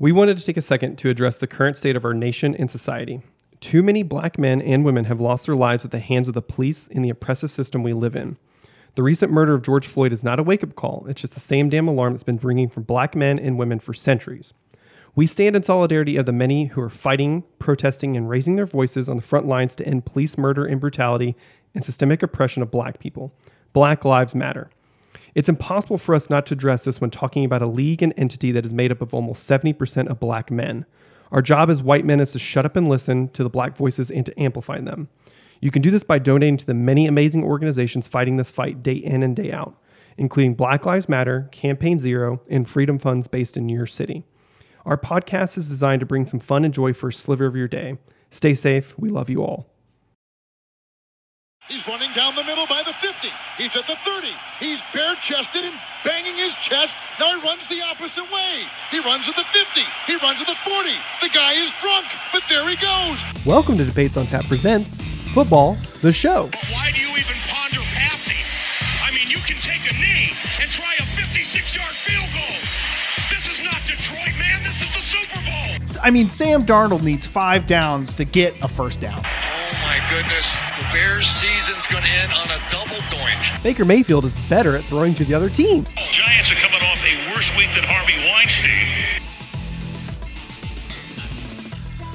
We wanted to take a second to address the current state of our nation and society. Too many black men and women have lost their lives at the hands of the police in the oppressive system we live in. The recent murder of George Floyd is not a wake up call, it's just the same damn alarm that's been ringing for black men and women for centuries. We stand in solidarity of the many who are fighting, protesting, and raising their voices on the front lines to end police murder and brutality and systemic oppression of black people. Black Lives Matter. It's impossible for us not to address this when talking about a league and entity that is made up of almost 70% of black men. Our job as white men is to shut up and listen to the black voices and to amplify them. You can do this by donating to the many amazing organizations fighting this fight day in and day out, including Black Lives Matter, Campaign Zero, and Freedom Funds based in your city. Our podcast is designed to bring some fun and joy for a sliver of your day. Stay safe. We love you all. He's running down the middle by the 50. He's at the 30. He's bare chested and banging his chest. Now he runs the opposite way. He runs at the 50. He runs at the 40. The guy is drunk, but there he goes. Welcome to Debates on Tap Presents Football, the show. But why do you even ponder passing? I mean, you can take a knee and try a 56 yard field goal. This is not Detroit, man. This is the Super Bowl. I mean, Sam Darnold needs five downs to get a first down. Oh my goodness, the Bears season's going to end on a double doink. Baker Mayfield is better at throwing to the other team. Giants are coming off a worse week than Harvey Weinstein.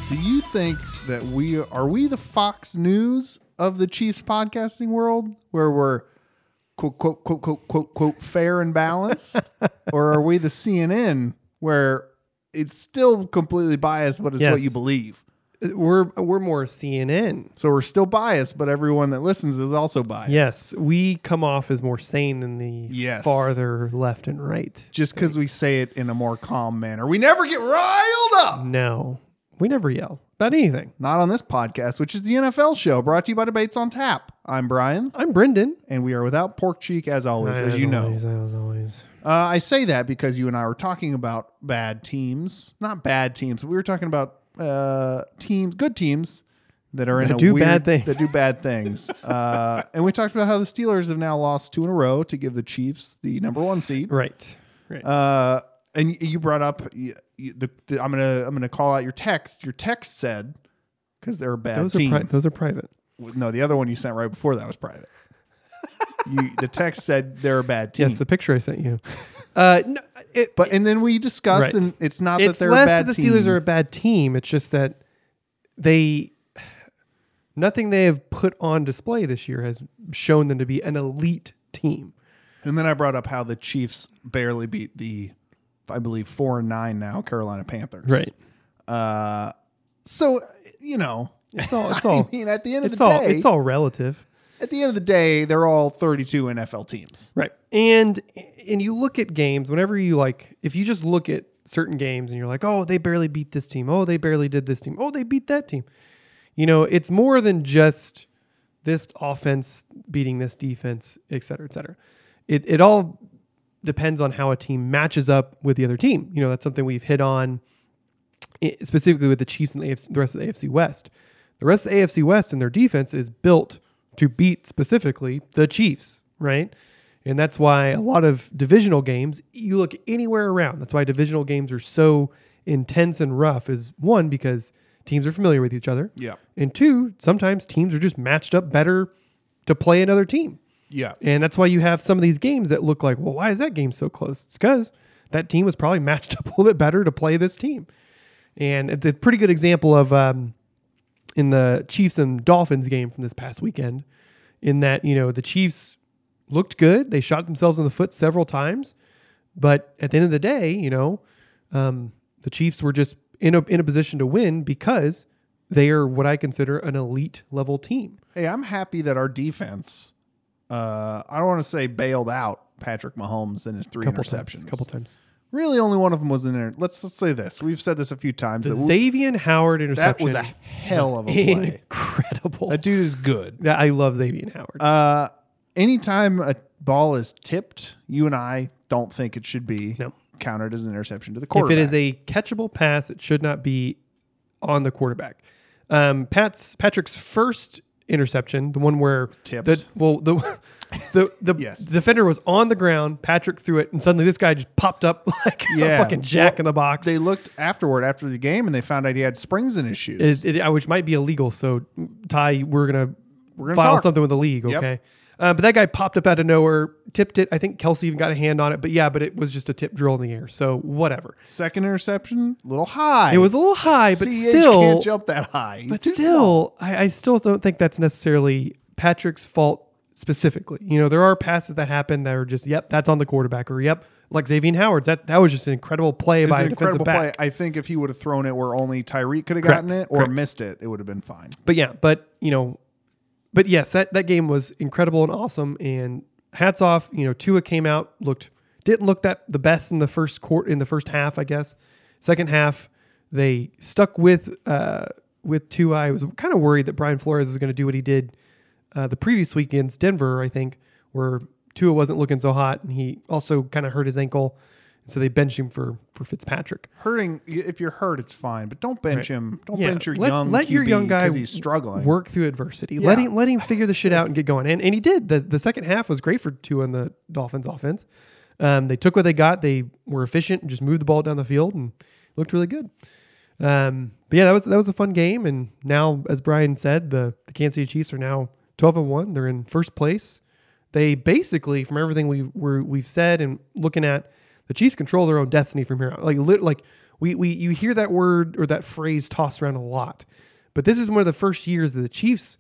Do you think that we are we the Fox News of the Chiefs podcasting world, where we're quote quote quote quote quote quote fair and balanced, or are we the CNN where it's still completely biased, but it's what you believe? We're we're more CNN. So we're still biased, but everyone that listens is also biased. Yes, we come off as more sane than the Yes. farther left and right. just because we say it in a more calm manner, we never get riled up. No, we never yell about anything. Not on this podcast, which is the NFL show brought to you by Debates on Tap. I'm Brian, I'm Brendan. and we are without pork cheek as always, as you know. always, as always. Uh, I say that because you and I were talking about bad teams, not bad teams. But we were talking about uh, teams, good teams that are in That a do weird, bad things. That do bad things. uh, and we talked about how the Steelers have now lost two in a row to give the Chiefs the number one seed. Right. Right. Uh, and you brought up the, the I'm gonna I'm gonna call out your text. Your text said because they're a bad those are team. pri- those are private. no, the other one you sent right before that was private. you, the text said they're a bad team. Yes, the picture I sent you. Uh, no, it, but and then we discussed, Right. and it's not it's that they're less a bad that the team. Steelers are a bad team. It's just that they nothing they have put on display this year has shown them to be an elite team. And then I brought up how the Chiefs barely beat the, I believe four and nine now Carolina Panthers. Right. Uh, so you know, It's all. It's all. I mean, at the end of it's the all. day, It's all relative. At the end of the day, they're all 32 NFL teams. Right. And and you look at games whenever you like if you just look at certain games and you're like, "Oh, they barely beat this team. Oh, they barely did this team. Oh, they beat that team." You know, it's more than just this offense beating this defense, et cetera, et cetera. It it all depends on how a team matches up with the other team. You know, that's something we've hit on eh, specifically with the Chiefs and the, AFC, the rest of the AFC West. The rest of the AFC West and their defense is built to beat specifically the Chiefs, right? And that's why a lot of divisional games, you look anywhere around. That's why divisional games are so intense and rough is one because teams are familiar with each other. Yeah. And two, sometimes teams are just matched up better to play another team. Yeah. And that's why you have some of these games that look like, well, why is that game so close? It's because that team was probably matched up a little bit better to play this team. And it's a pretty good example of um, in the Chiefs and Dolphins game from this past weekend, in that, you know, the Chiefs looked good. They shot themselves in the foot several times. But at the end of the day, you know, um, the Chiefs were just in a, in a position to win because they are what I consider an elite level team. Hey, I'm happy that our defense, uh, I don't want to say bailed out Patrick Mahomes and his three Couple interceptions. times. Couple times. Really, only one of them was in there. Let's let's say this. We've said this a few times. The that we- Xavier Howard interception that interception. was a hell of a play. Incredible. That dude is good. Yeah, I love Xavier Howard. Uh, anytime a ball is tipped, you and I don't think it should be No. counted as an interception to the quarterback. if quarterback. it is a catchable pass, it should not be on the quarterback. Um, Pat's Patrick's first interception, the one where Tipped. the well the the the Yes. defender was on the ground, Patrick threw it, and suddenly this guy just popped up like a fucking jack Well, in the box. They looked afterward after the game and they found out he had springs in his shoes. it, it, which might be illegal. So Ty, we're gonna We're gonna file talk. something with the league. Yep. Uh, but that guy popped up out of nowhere, tipped it. I think Kelce even got a hand on it. But yeah, but it was just a tip drill in the air. So whatever. Second interception, a little high. It was a little high, but CH still, can't jump that high. He's but still. I, I still don't think that's necessarily Patrick's fault specifically. You know, there are passes that happen that are just, yep, that's on the quarterback, or yep, like Xavier Howard's. That that was just an incredible play It's by an a defensive incredible back. play. I think if he would have thrown it where only Tyreek could have gotten it or Correct. missed it, it would have been fine. But yeah, but you know, but yes, that that game was incredible and awesome. And hats off, you know, Tua came out looked didn't look that the best in the first court in the first half, I guess. Second half, they stuck with uh with Tua. I was kind of worried that Brian Flores is going to do what he did uh, the previous week against Denver, I think, where Tua wasn't looking so hot, and he also kind of hurt his ankle, so they bench him for for Fitzpatrick. Hurting, if you're hurt, it's fine, but don't bench him. Don't Yeah, bench your let, young let your young guy he's struggling. work through adversity. Let Yeah. him let him figure the shit out and get going. And and he did. The the second half was great for Tua and the Dolphins offense. Um, they took what they got. They were efficient and just moved the ball down the field and looked really good. Um, but yeah, that was that was a fun game. And now, as Brian said, the the Kansas City Chiefs are now twelve and one. They're in first place. They basically, from everything we've we're, we've said and looking at, the Chiefs control their own destiny from here out. Like lit, like we we you hear that word or that phrase tossed around a lot, but this is one of the first years that the Chiefs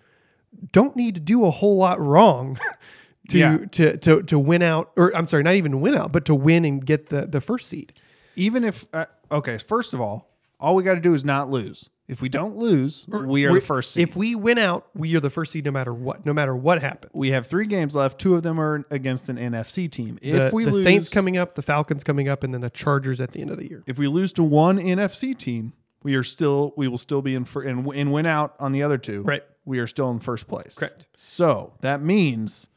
don't need to do a whole lot wrong to Yeah. to to to win out. Or I'm sorry, not even win out, but to win and get the the first seed. Even if, uh, okay, first of all, all we got to do is not lose. If we don't lose, we are the first seed. If we win out, we are the first seed no matter what. No matter what happens. we have three games left. Two of them are against an NFC team. the, if we the lose, Saints coming up, the Falcons coming up, and then the Chargers at the end of the year. if we lose to one NFC team, we are still we will still be in for and, and win out on the other two. Right. We are still in first place. Correct. So that means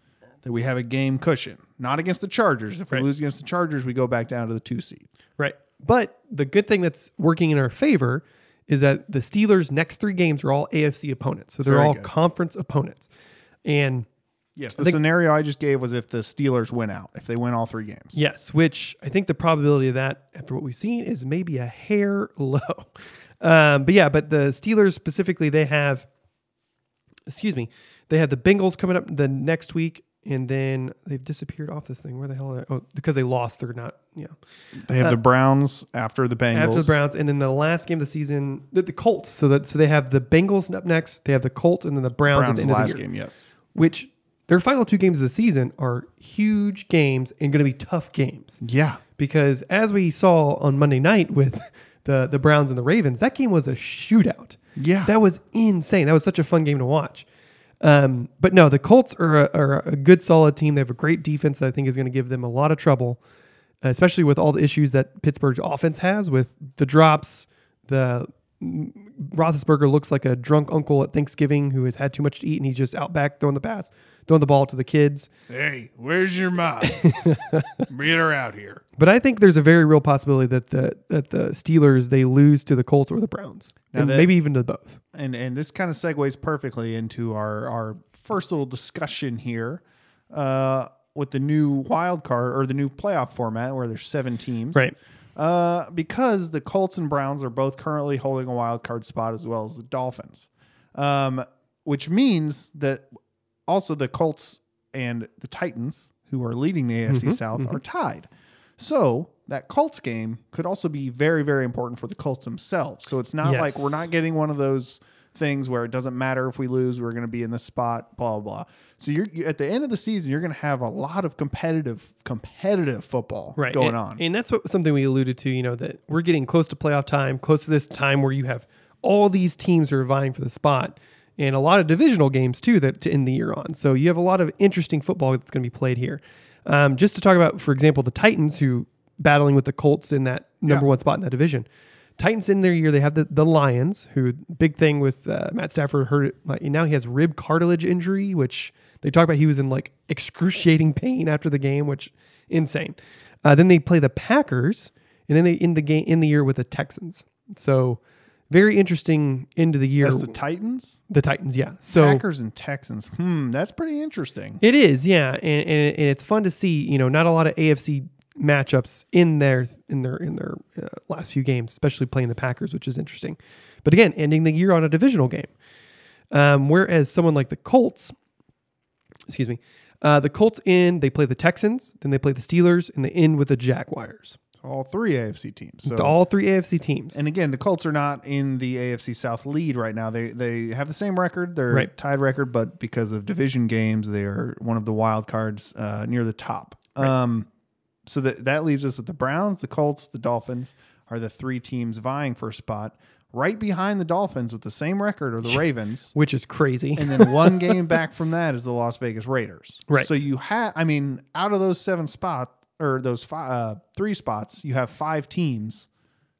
that we have a game cushion, not against the Chargers. If we Right. lose against the Chargers, we go back down to the two seed. Right. But the good thing that's working in our favor is that the Steelers' next three games are all AFC opponents. So they're Very all good. conference opponents. And Yes. The think- scenario I just gave was if the Steelers win out, if they win all three games. yes, which I think the probability of that, after what we've seen, is maybe a hair low. Um, but yeah, but the Steelers specifically, they have, excuse me, they have the Bengals coming up the next week. And then they've disappeared off this thing. Where the hell are they? Oh, because they lost. They're not, yeah. They have the uh, Browns after the Bengals. after the Browns, and then the last game of the season, the, the Colts. So that so they have the Bengals up next. They have the Colts, and then the Browns, at Browns the end last of the year. game, yes. Which their final two games of the season are huge games and going to be tough games Yeah. because as we saw on Monday night with the the Browns and the Ravens, that game was a shootout. Yeah. that was insane. That was such a fun game to watch. Um, but no, the Colts are a, are a good, solid team. They have a great defense that I think is going to give them a lot of trouble, especially with all the issues that Pittsburgh's offense has with the drops. The mm, Roethlisberger looks like a drunk uncle at Thanksgiving who has had too much to eat and he's just out back throwing the pass, throwing the ball to the kids. Hey, where's your mom? Bring her out here. But I think there's a very real possibility that the that the Steelers they lose to the Colts or the Browns, and that- maybe even to both. and and this kind of segues perfectly into our our first little discussion here uh, with the new wild card or the new playoff format where there's seven teams, Right. Uh, because the Colts and Browns are both currently holding a wild card spot as well as the Dolphins, um, which means that also the Colts and the Titans, who are leading the AFC Mm-hmm, South, are tied. So that Colts game could also be very, very important for the Colts themselves. So it's not like we're not getting one of those things where it doesn't matter if we lose, we're going to be in this spot, blah blah. blah. So you're you, at the end of the season, you're going to have a lot of competitive, competitive football right going and, on. and that's what something we alluded to you know that we're getting close to playoff time close to this time where you have all these teams are vying for the spot and a lot of divisional games too that to end the year on so you have a lot of interesting football that's going to be played here um, just to talk about for example the titans who battling with the colts in that number Yeah. one spot in that division Titans in their year, they have the, the Lions, who big thing with uh, Matt Stafford hurt. Like, now he has rib cartilage injury, which they talk about. He was in like excruciating pain after the game, which insane. Uh, then they play the Packers, and then they in the game in the year with the Texans. So very interesting end of the year. That's the Titans, the Titans, yeah. So Packers, and Texans. Hmm, that's pretty interesting. it is, yeah, and, and, and it's fun to see. You know, not a lot of AFC matchups in their in their in their uh, last few games, especially playing the Packers, which is interesting. But again, ending the year on a divisional game. Um, whereas someone like the Colts, excuse me, uh, the Colts end, they play the Texans, then they play the Steelers, and they end with the Jaguars. All three AFC teams. So All three AFC teams. And again, the Colts are not in the AFC South lead right now. They they have the same record. They're Right. tied record, but because of division games, they are one of the wild cards uh, near the top. Um, so that that leaves us with the Browns, the Colts, the Dolphins are the three teams vying for a spot. Right behind the Dolphins with the same record are the Ravens. which is crazy. and then one game back from that is the Las Vegas Raiders. Right. So you have, I mean, out of those seven spots or those five, uh, three spots, you have five teams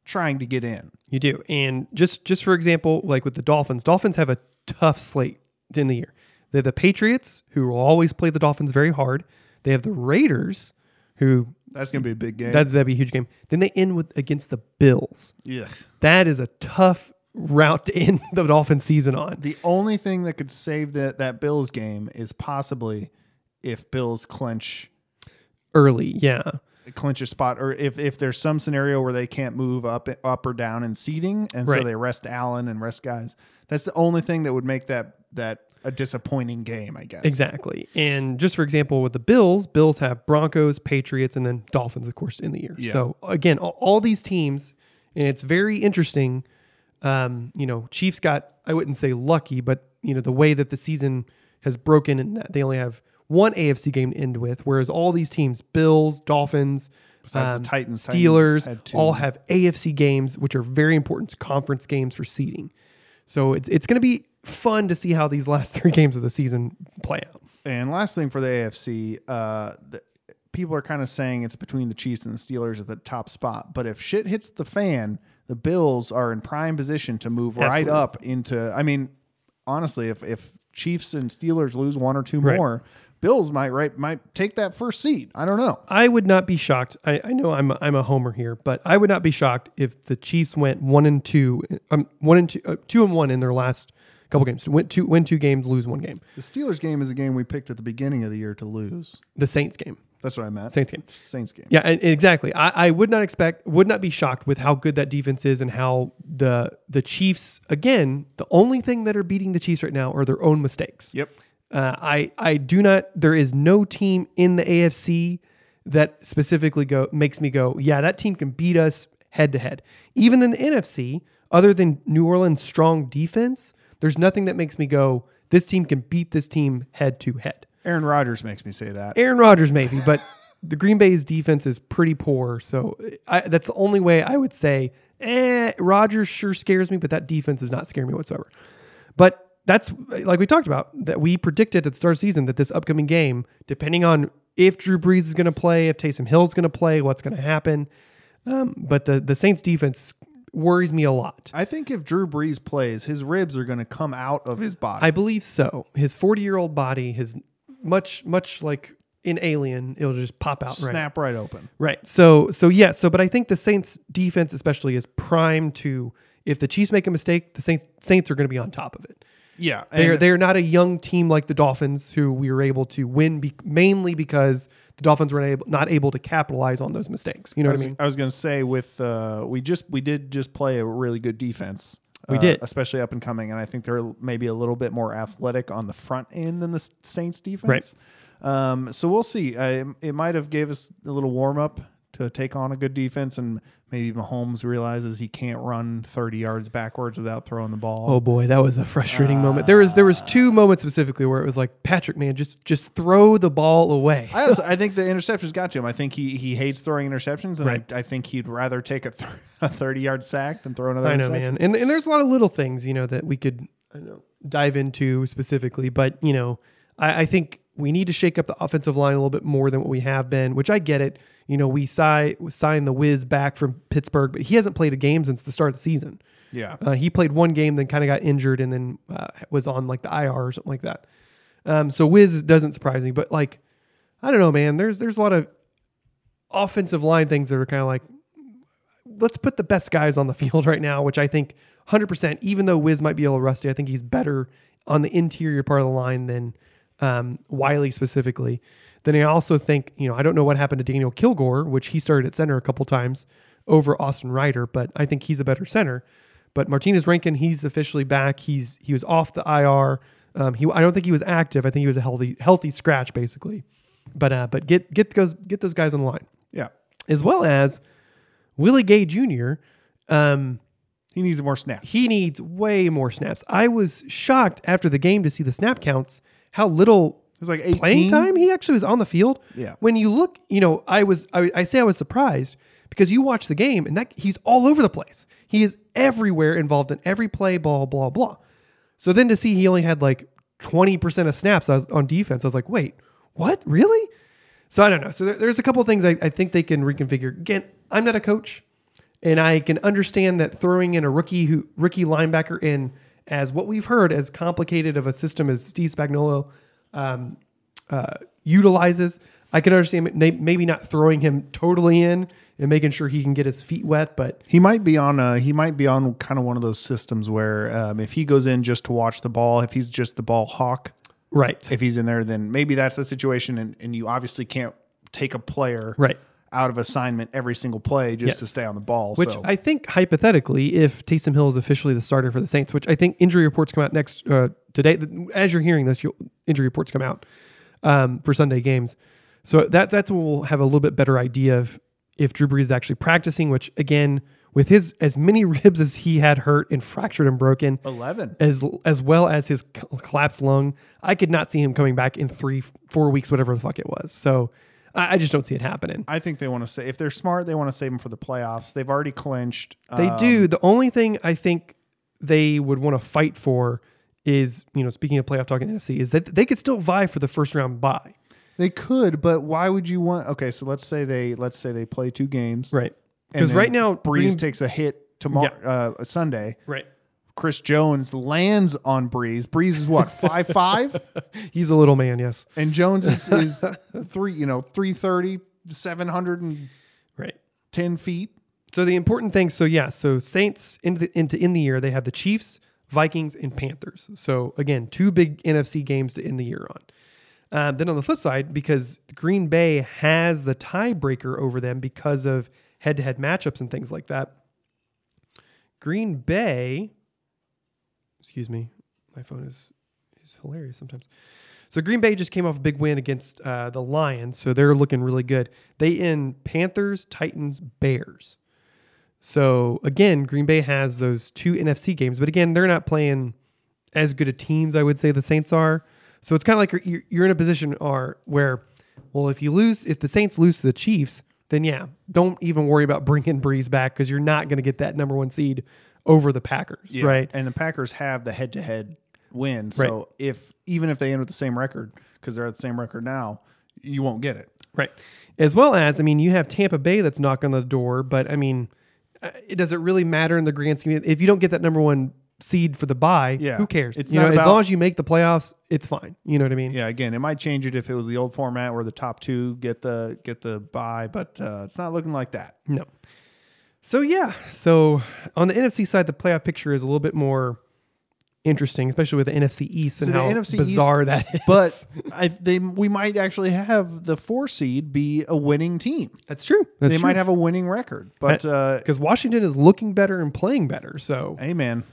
trying to get in. You do. And just just for example, like with the Dolphins, Dolphins have a tough slate in the year. They have the Patriots, who will always play the Dolphins very hard. They have the Raiders, who That's going to be a big game. that that'd be a huge game. Then they end with against the Bills. yeah. That is a tough route to end the Dolphin season on. The only thing that could save that that Bills game is possibly if Bills clinch Early, yeah. clinch a spot, or if if there's some scenario where they can't move up up or down in seating, and so they rest Allen and rest guys. That's the only thing that would make that that a disappointing game, I guess. Exactly. And just for example, with the Bills, Bills have Broncos, Patriots, and then Dolphins, of course, in the year. Yeah. So again, all, all these teams, and it's very interesting. Um, you know, Chiefs got I wouldn't say lucky, but you know the way that the season has broken, and they only have one AFC game to end with, whereas all these teams, Bills, Dolphins. Um, the Titans, Titans Steelers, two. all have AFC games, which are very important conference games for seeding. So it's, it's going to be fun to see how these last three games of the season play out. And last thing for the AFC, uh, the, people are kind of saying it's between the Chiefs and the Steelers at the top spot. But if shit hits the fan, the Bills are in prime position to move right up into. I mean, honestly, if if Chiefs and Steelers lose one or two Right. more, Bills might right might take that first seat. I don't know. I would not be shocked. I, I know I'm a, I'm a homer here, but I would not be shocked if the Chiefs went one and two, um, one and two, uh, two and one in their last couple games. Win two, win two games, lose one game. The Steelers game is a game we picked at the beginning of the year to lose. The Saints game, That's what I meant. Saints game. Saints game. Yeah, and, and exactly. I, I would not expect, would not be shocked with how good that defense is and how the the Chiefs. Again, the only thing that are beating the Chiefs right now are their own mistakes. Yep. Uh, I I do not. There is no team in the AFC that specifically go makes me go, yeah, that team can beat us head to head. Even in the NFC, other than New Orleans' strong defense, there's nothing that makes me go, this team can beat this team head to head. Aaron Rodgers makes me say that. Aaron Rodgers maybe, but the Green Bay's defense is pretty poor. So I, that's the only way I would say, eh, Rodgers sure scares me, but that defense does not scare me whatsoever. But that's like we talked about that we predicted at the start of the season that this upcoming game, depending on if Drew Brees is going to play, if Taysom Hill is going to play, what's going to happen. Um, but the the Saints defense worries me a lot. I think if Drew Brees plays, his ribs are going to come out of his body. I believe so. His 40 year old body, his much much like in Alien, it'll just pop out right. snap right open. Right. So so yeah, so but I think the Saints defense especially is primed to if the Chiefs make a mistake, the Saints Saints are going to be on top of it. Yeah, They're they're not a young team like the Dolphins who we were able to win be, mainly because the Dolphins were not able, not able to capitalize on those mistakes. You know I what was, I mean? I was going to say with uh, we just we did just play a really good defense. We uh, did. especially up and coming, and I think they're maybe a little bit more athletic on the front end than the Saints defense. Um, so we'll see. It, it might have gave us a little warm up to take on a good defense, and maybe Mahomes realizes he can't run 30 yards backwards without throwing the ball. Oh boy, that was a frustrating moment. There was there was uh, two moments specifically where it was like Patrick, man, just just throw the ball away. I, I think the interceptions got to him. I think he he hates throwing interceptions, and Right. I, I think he'd rather take a, th- a 30 yard sack than throw another I know, interception. man. And and there's a lot of little things, you know, that we could I know, dive into specifically. But, you know, I, I think we need to shake up the offensive line a little bit more than what we have been, which I get it. You know, we si- signed the Wiz back from Pittsburgh, but he hasn't played a game since the start of the season. Yeah. Uh, he played one game, then kind of got injured, and then uh, was on like the IR or something like that. Um, so Wiz doesn't surprise me, but like, I don't know, man. There's there's a lot of offensive line things that are kind of like let's put the best guys on the field right now, which I think 100%, even though Wiz might be a little rusty, I think he's better on the interior part of the line than um, Wylie specifically. Then I also think, you know, I don't know what happened to Daniel Kilgore, which he started at center a couple times over Austin Reiter, but I think he's a better center. But Martinas Rankin, he's officially back. He's he was off the IR. Um, he I don't think he was active. I think he was a healthy healthy scratch basically. But uh, but get get those get those guys on the line Yeah. as well as Willie Gay Jr. Um, He needs more snaps. he needs way more snaps. I was shocked after the game to see the snap counts, how little it was like 18. playing time he actually was on the field. Yeah. When you look, you know, I was I, I say I was surprised because you watch the game and that he's all over the place. He is everywhere involved in every play, blah blah blah. So then to see he only had like twenty percent of snaps on defense, I was like, wait, what? Really? So I don't know. So there, there's a couple of things I, I think they can reconfigure. Again, I'm not a coach, and I can understand that throwing in a rookie who rookie linebacker in as what we've heard as complicated of a system as Steve Spagnuolo um, uh, utilizes. I can understand maybe not throwing him totally in and making sure he can get his feet wet, but He might be on a he might be on kind of one of those systems where um, if he goes in just to watch the ball, if he's just the ball hawk, right, if he's in there, then maybe that's the situation, and, and you obviously can't take a player right. Out of assignment every single play just to stay on the ball. Which so. I think hypothetically, if Taysom Hill is officially the starter for the Saints, which I think injury reports come out next uh, today, as you're hearing this, you'll, injury reports come out um, for Sunday games. So that's that's when we'll have a little bit better idea of if Drew Brees is actually practicing. Which again, with his as many ribs as he had hurt and fractured and broken, eleven. as as well as his collapsed lung, I could not see him coming back in three, four weeks, whatever the fuck it was. So I, I just don't see it happening. I think they want to say if they're smart, they want to save them for the playoffs. They've already clinched. They Um, do. The only thing I think they would want to fight for is, you know, speaking of playoff talk in NFC, is that they could still vie for the first round bye. They could, but why would you want? Okay, so let's say they let's say they play two games, Right. Because right now, Brees Green- takes a hit tomorrow, uh, Sunday. right. Chris Jones lands on Brees. Brees is what five five, He's a little man, yes. and Jones is, is three you know 330, 710 Right. feet. So the important thing, so yeah, so Saints into the, into in the year, they have the Chiefs, Vikings, and Panthers. So again, two big NFC games to end the year on. Um, then on the flip side, because Green Bay has the tiebreaker over them because of head-to-head matchups and things like that. Green Bay, excuse me, my phone is is hilarious sometimes. So Green Bay just came off a big win against uh, the Lions, so they're looking really good. They end Panthers, Titans, Bears. So again, Green Bay has those two NFC games, but again, they're not playing as good of teams. I would say the Saints are. So it's kind of like you're- you're, you're in a position are where, well, if you lose, if the Saints lose to the Chiefs, then yeah, don't even worry about bringing Brees back because you're not going to get that number one seed over the Packers, right? And the Packers have the head to head win. So Right. if even if they end with the same record, because they're at the same record now, you won't get it. Right. As well as, I mean, you have Tampa Bay that's knocking on the door, but I mean, uh, it does it really matter in the grand scheme? If you don't get that number one seed for the bye, Yeah. who cares? It's you know, as long as you make the playoffs, it's fine. You know what I mean? Yeah, again, it might change it if it was the old format where the top two get the get the bye, but uh, it's not looking like that. No. So yeah, so on the NFC side, the playoff picture is a little bit more interesting, especially with the NFC East and So the how NFC bizarre East- that is. But I, they we might actually have the four seed be a winning team. that's true. That's they might have a winning record, but uh, because Washington is looking better and playing better. So hey, man,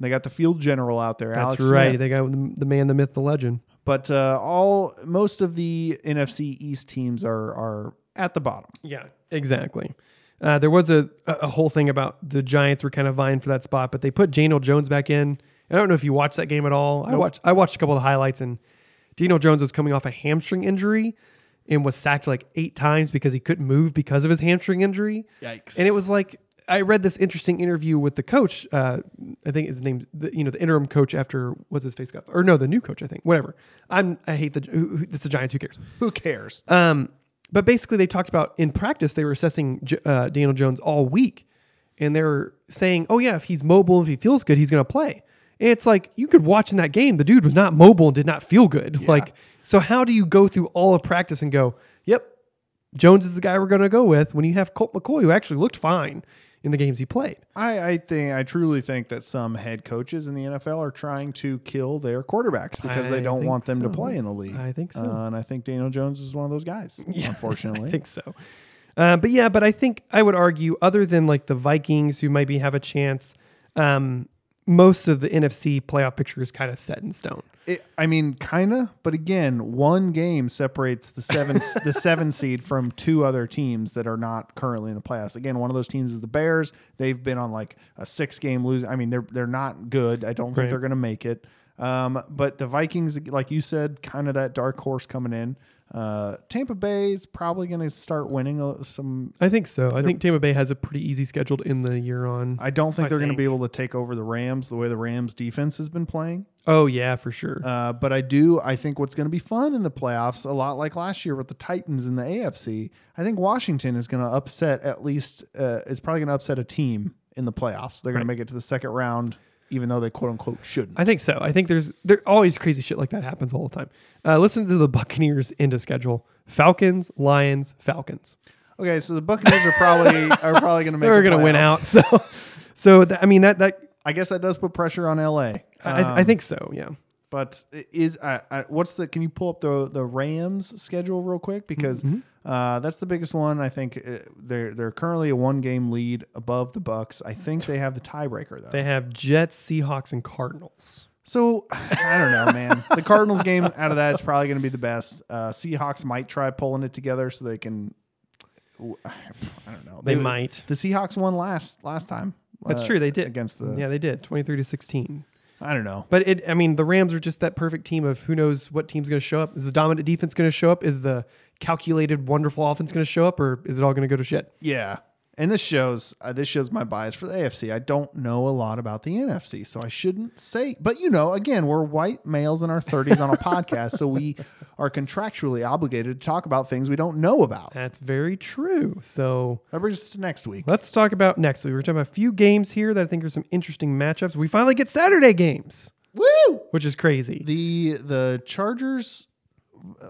they got the field general out there. that's Alex right. Smith. They got the, the man, the myth, the legend. But uh, all most of the NFC East teams are are at the bottom. Yeah, exactly. Uh, there was a, a whole thing about the Giants were kind of vying for that spot, but they put Daniel Jones back in. I don't know if you watched that game at all. I watched I watched a couple of the highlights, and Daniel Jones was coming off a hamstring injury and was sacked like eight times because he couldn't move because of his hamstring injury. Yikes. And it was like I read this interesting interview with the coach. Uh, I think his name, the, you know, the interim coach after what's his face got, or no, the new coach. I think whatever. I'm I hate the who- who- it's the Giants. Who cares? Who cares? Um, but basically, they talked about in practice, they were assessing uh, Daniel Jones all week, and they were saying, "Oh yeah, if he's mobile, if he feels good, he's going to play." And it's like you could watch in that game, the dude was not mobile and did not feel good. Like, so how do you go through all of practice and go, "Yep, Jones is the guy we're going to go with," when you have Colt McCoy who actually looked fine in the games he played. I, I think I truly think that some head coaches in the NFL are trying to kill their quarterbacks because they don't want them to play in the league. I think so. Uh, and I think Daniel Jones is one of those guys. unfortunately, I think so. Uh, but yeah, but I think I would argue, other than like the Vikings, who maybe have a chance, um, most of the NFC playoff picture is kind of set in stone. It, I mean, kinda, but again, one game separates the seven the seven seed from two other teams that are not currently in the playoffs. Again, one of those teams is the Bears. They've been on like a six game losing. I mean, they're they're not good. I don't think they're going to make it. Um, but the Vikings, like you said, kind of that dark horse coming in. Uh, Tampa Bay is probably going to start winning uh, some. I think so. I think Tampa Bay has a pretty easy schedule in the year on. I don't think I they're going to think. be able to take over the Rams the way the Rams defense has been playing. oh yeah, for sure. Uh, but I do. I think what's going to be fun in the playoffs, a lot like last year with the Titans in the AFC. I think Washington is going to upset at least. Uh, is probably going to upset a team in the playoffs. They're going Right. to make it to the second round, even though they quote unquote shouldn't. I think so. I think there's there always crazy shit like that happens all the time. Uh, listen to the Buccaneers into schedule: Falcons, Lions, Falcons. okay, so the Buccaneers are probably are probably going to make. They're going to win out. So, so th- I mean that that I guess that does put pressure on LA. I, I Um, think so. Yeah. But is uh, what's the? Can you pull up the the Rams schedule real quick because Mm-hmm. Uh, that's the biggest one. I think uh, they're they're currently a one game lead above the Bucs. I think they have the tiebreaker though. They have Jets, Seahawks, and Cardinals. so I don't know, man. the Cardinals game out of that is probably going to be the best. Uh, Seahawks might try pulling it together so they can. I don't know. They might. The Seahawks won last last time. That's uh, true. They did against the. Yeah, they did. Twenty three to sixteen. I don't know. But it, I mean, the Rams are just that perfect team of who knows what team's going to show up. Is the dominant defense going to show up? Is the calculated, wonderful offense going to show up, or is it all going to go to shit? Yeah. And this shows uh, this shows my bias for the AFC. I don't know a lot about the NFC, so I shouldn't say. But you know, again, we're white males in our 30s on a podcast, so we are contractually obligated to talk about things we don't know about. That's very true. So That brings us to next week. let's talk about next week. We're talking about a few games here that I think are some interesting matchups. We finally get Saturday games, Woo! which is crazy. The the Chargers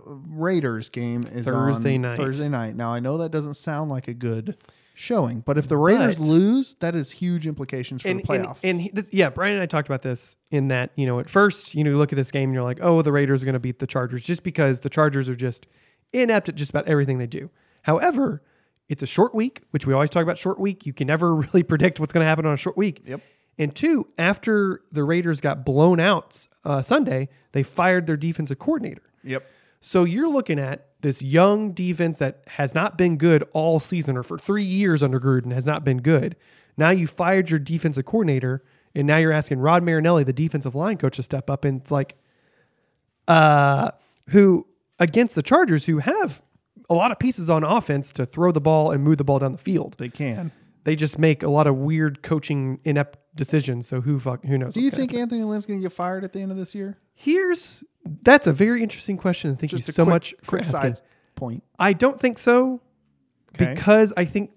Raiders game is Thursday on night. Thursday night. Now I know that doesn't sound like a good showing, but if the Raiders But- lose, that is huge implications for and, the playoffs. and, and he- this, yeah, Brian and I talked about this in that, you know, at first, you know, you look at this game and you're like, oh, the Raiders are going to beat the Chargers just because the Chargers are just inept at just about everything they do. However, it's a short week, which we always talk about short week. You can never really predict what's going to happen on a short week. Yep. And two, after the Raiders got blown out uh, Sunday, they fired their defensive coordinator. yep. So you're looking at this young defense that has not been good all season or for three years under Gruden has not been good. Now you fired your defensive coordinator, and now you're asking Rod Marinelli, the defensive line coach, to step up. And it's like, uh, who against the Chargers, who have a lot of pieces on offense to throw the ball and move the ball down the field. They can. They just make a lot of weird coaching inept decisions. So who fuck who knows? Do you think happen. Anthony Lynn's going to get fired at the end of this year? here's that's a very interesting question. Thank Just you so quick- much for quick asking. side point. I don't think so Okay. because I think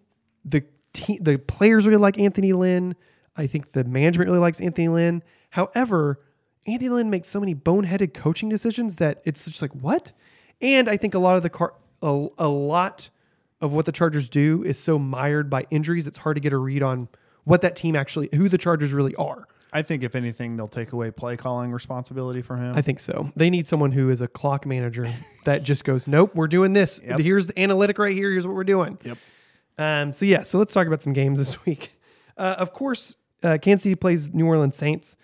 the te- the players really like Anthony Lynn. I think the management really likes Anthony Lynn. However, Anthony Lynn makes so many boneheaded coaching decisions that it's just like what? And I think a lot of the car a, a lot of what the Chargers do is so mired by injuries. It's hard to get a read on what that team actually who the Chargers really are. I think if anything, they'll take away play calling responsibility from him. I think so. They need someone who is a clock manager that just goes, "Nope, we're doing this. Yep. Here's the analytic right here. Here's what we're doing." Yep. Um, so yeah, so let's talk about some games this week. Uh, of course, uh, Kansas City plays New Orleans Saints.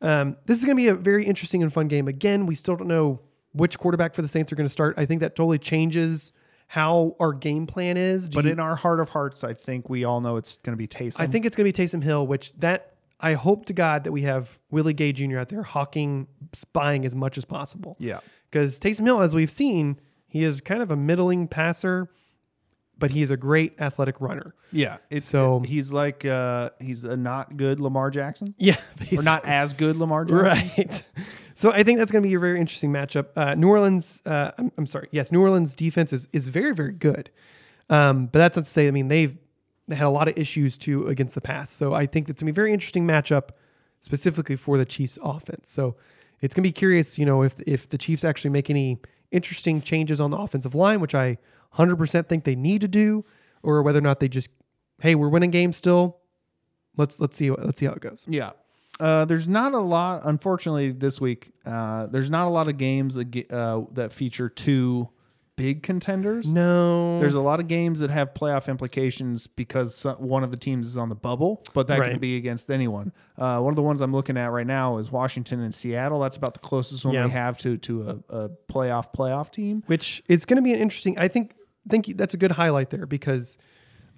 Um, this is going to be a very interesting and fun game. Again, we still don't know which quarterback for the Saints are going to start. I think that totally changes how our game plan is. Do but you- in our heart of hearts, I think we all know it's going to be Taysom. I think it's going to be Taysom Hill, which that I hope to God that we have Willie Gay Jr. out there hawking, spying as much as possible. Yeah. Because Taysom Hill, as we've seen, he is kind of a middling passer, but he is a great athletic runner. Yeah. It's So- he's like uh, he's a not good Lamar Jackson, Yeah. or not as good Lamar Jackson. Right. So I think that's going to be a very interesting matchup. Uh, New Orleans, uh, I'm, I'm sorry. Yes, New Orleans defense is, is very, very good. Um, but that's not to say, I mean, they've they had a lot of issues too against the pass. So I think that's going to be a very interesting matchup specifically for the Chiefs offense. So it's going to be curious, you know, if, if the Chiefs actually make any interesting changes on the offensive line, which I 100% think they need to do, or whether or not they just hey, we're winning games still. Let's let's see let's see how it goes. Yeah. Uh, there's not a lot, unfortunately, this week. Uh, there's not a lot of games that, ge- uh, that feature two big contenders. No, There's a lot of games that have playoff implications because so- one of the teams is on the bubble, but that can be against anyone. Uh, one of the ones I'm looking at right now is Washington and Seattle. That's about the closest one Yeah. we have to to a, a playoff playoff team. which is going to be an interesting. I think think that's a good highlight there because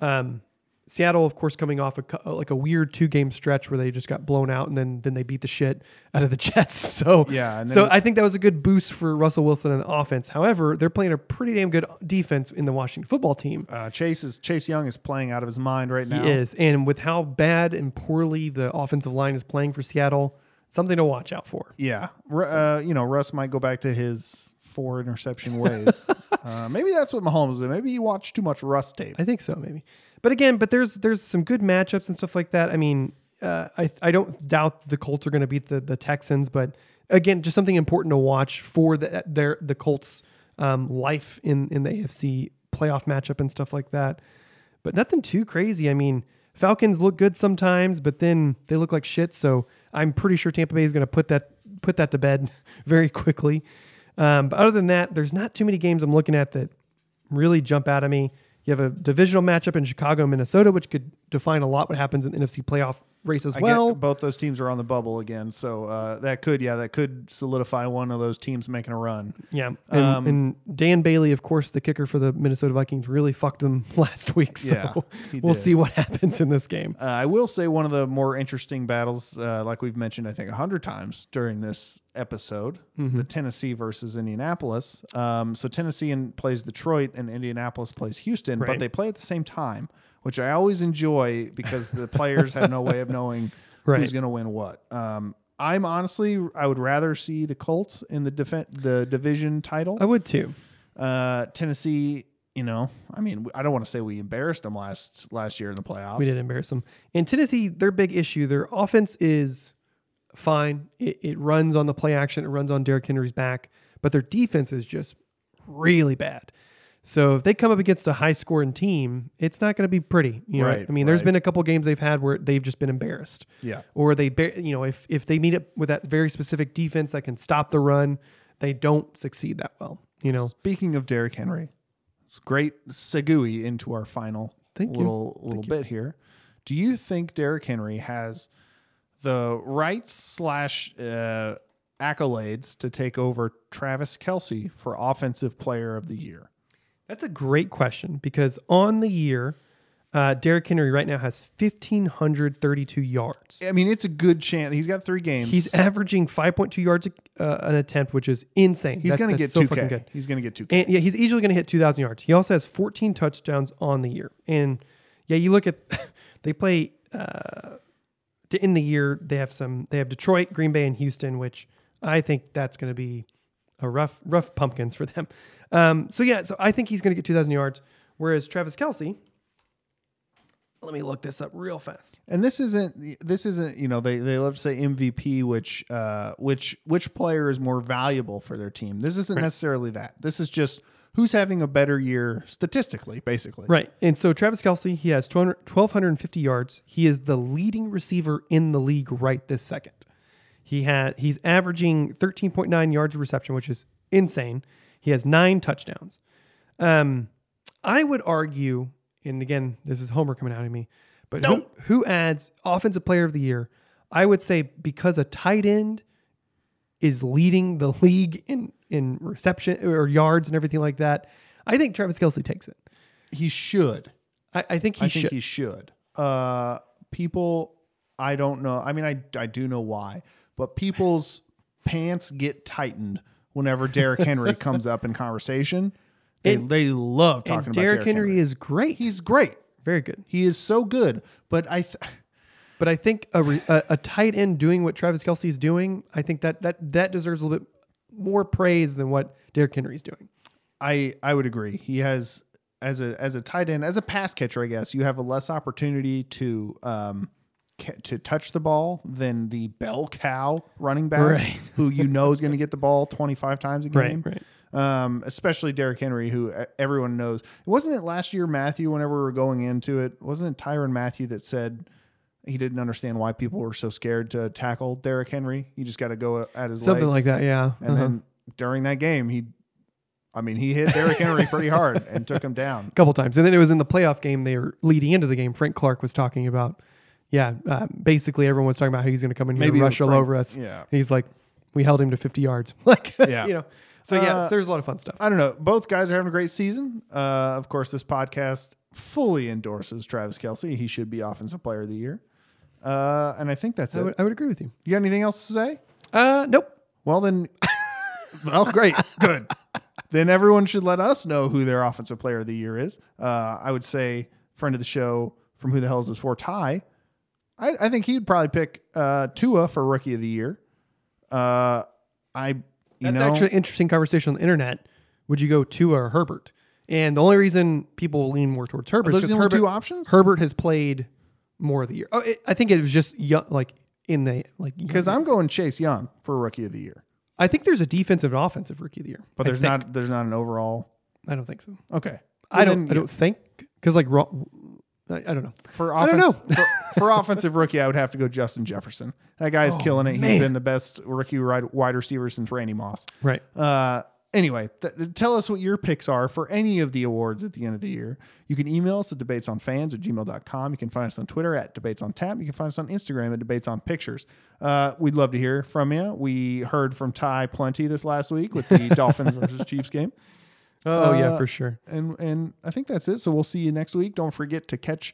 um, Seattle, of course, coming off a, like a weird two game stretch where they just got blown out and then then they beat the shit out of the Jets. So Yeah, so I think that was a good boost for Russell Wilson and offense. However, they're playing a pretty damn good defense in the Washington football team. Uh, Chase is Chase Young is playing out of his mind right now. He is, and with how bad and poorly the offensive line is playing for Seattle, something to watch out for. Yeah, uh, you know Russ might go back to his four interception ways. uh, maybe that's what Mahomes did. Maybe he watched too much Russ tape. I think so, maybe. But again, but there's there's some good matchups and stuff like that. I mean, uh, I I don't doubt the Colts are going to beat the the Texans, but again, just something important to watch for the their the Colts um, life in in the AFC playoff matchup and stuff like that. But nothing too crazy. I mean, Falcons look good sometimes, but then they look like shit. So I'm pretty sure Tampa Bay is going to put that put that to bed very quickly. Um, but other than that, there's not too many games I'm looking at that really jump out at me. You have a divisional matchup in Chicago, Minnesota, which could define a lot what happens in the NFC playoff race as I well. get both those teams are on the bubble again, so uh, that could yeah that could solidify one of those teams making a run. Yeah, and, Um, and Dan Bailey, of course, the kicker for the Minnesota Vikings, really fucked them last week. So Yeah, we'll did. see what happens in this game. Uh, I will say one of the more interesting battles, uh, like we've mentioned, I think a hundred times during this episode, Mm-hmm. the Tennessee versus Indianapolis. Um, so Tennessee in, plays Detroit and Indianapolis plays Houston, but they play at the same time, which I always enjoy because the players have no way of knowing Right. who's going to win what. Um, I'm honestly, I would rather see the Colts in the defen the division title. I would too. Uh, Tennessee, you know, I mean, I don't want to say we embarrassed them last last year in the playoffs. We did embarrass them. In Tennessee, their big issue, their offense is fine. It, it runs on the play action, it runs on Derrick Henry's back, but their defense is just really bad. So if they come up against a high scoring team, it's not going to be pretty. You know, Right, I mean, there's been a couple games they've had where they've just been embarrassed. Yeah. Or they, you know, if if they meet up with that very specific defense that can stop the run, they don't succeed that well. You know, Speaking of Derrick Henry, it's great segue into our final Thank you. little little bit here. Do you think Derrick Henry has the rights slash uh, accolades to take over Travis Kelce for Offensive Player of the Year? That's a great question because on the year, uh, Derrick Henry right now has 1,532 yards. I mean, it's a good chance. He's got three games. He's averaging 5.2 yards uh, an attempt, which is insane. he's going to get so 2K. fucking good. He's going to get 2K. And yeah, he's easily going to hit 2,000 yards. He also has 14 touchdowns on the year. And yeah, you look at they play uh, to end the year. They have some. They have Detroit, Green Bay, and Houston, which I think that's going to be a rough, rough pumpkins for them. Um, so yeah, so I think he's going to get 2,000 yards. Whereas Travis Kelce, let me look this up real fast. And this isn't this isn't you know they, they love to say MVP which uh which which player is more valuable for their team. This isn't necessarily that. This is just who's having a better year statistically, basically. Right. And so Travis Kelce, he has 1,250 yards. He is the leading receiver in the league right this second. He had he's averaging 13.9 yards of reception, which is insane. He has nine touchdowns. Um, I would argue, and again, this is Homer coming out of me, but who, who adds offensive player of the year? I would say because a tight end is leading the league in in reception or yards and everything like that. I think Travis Kelce takes it. He should. I, I think he should. I should. think he should. Uh people I don't know. I mean I I do know why, but people's pants get tightened whenever Derrick Henry comes up in conversation. They, And- they love talking about Derrick Derrick Henry, is great. He's great. very good. He is so good, but I th- But I think a, re, a, a tight end doing what Travis Kelce is doing, I think that that that deserves a little bit more praise than what Derrick Henry is doing. I I would agree. He has as a as a tight end, as a pass catcher, I guess you have a less opportunity to um to touch the ball than the bell cow running back Right. who you know is going to get the ball 25 times a game. right. Um, especially Derrick Henry, who uh, everyone knows. Wasn't it last year, Matthew? Whenever we were going into it, wasn't it Tyrann Mathieu that said he didn't understand why people were so scared to tackle Derrick Henry? You just got to go at his Something like that, yeah. And Uh-huh. then during that game, he, I mean, he hit Derrick Henry pretty hard and took him down. a couple times. And then it was in the playoff game. They were leading into the game. Frank Clark was talking about, yeah, uh, basically everyone was talking about how he's going to come in here Maybe and rush all over us. yeah. And he's like, we held him to 50 yards. like, Yeah. you know. So yeah, Uh, there's a lot of fun stuff. I don't know. Both guys are having a great season. Uh, of course, this podcast fully endorses Travis Kelce. He should be Offensive Player of the Year. Uh, and I think that's I it. would, I would agree with you. You got anything else to say? Uh, nope. Well, then, well, great, good. Then everyone should let us know who their Offensive Player of the Year is. Uh, I would say, friend of the show from Who the Hell Is This For, Ty. I, I think he'd probably pick uh, Tua for Rookie of the Year. Uh, I, you That's know, actually an interesting conversation on the internet. Would you go Tua or Herbert? And the only reason people lean more towards Herbert is because Herbert, two options? Herbert has played more of the year. Oh, it, I think it was just young, like in the like because I'm going Chase Young for Rookie of the Year. I think there's a defensive and offensive rookie of the year, But there's not there's not an overall. I don't think so. Okay, I don't. then, I don't think because like I, I don't know. For I don't offense, for, for offensive rookie, I would have to go Justin Jefferson. That guy's killing it. He's Oh, man. been the best rookie wide wide receiver since Randy Moss. Right. Uh, anyway, th- tell us what your picks are for any of the awards at the end of the year. You can email us at debatesonfans at gmail.com. You can find us on Twitter at debates on tap. You can find us on Instagram at debates on pictures. Uh, we'd love to hear from you. We heard from Ty plenty this last week with the Dolphins versus Chiefs game. Oh yeah, Uh, for sure. And and I think that's it. So we'll see you next week. Don't forget to catch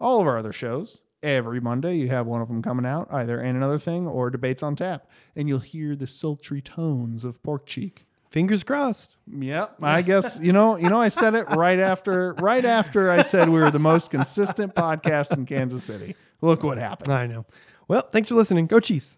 all of our other shows. Every Monday, you have one of them coming out, either and another thing or debates on tap, and you'll hear the sultry tones of pork cheek. Fingers crossed. Yep, I guess you know. You know, I said it right after right after I said we were the most consistent podcast in Kansas City. Look what happened. I know. Well, thanks for listening. Go Chiefs.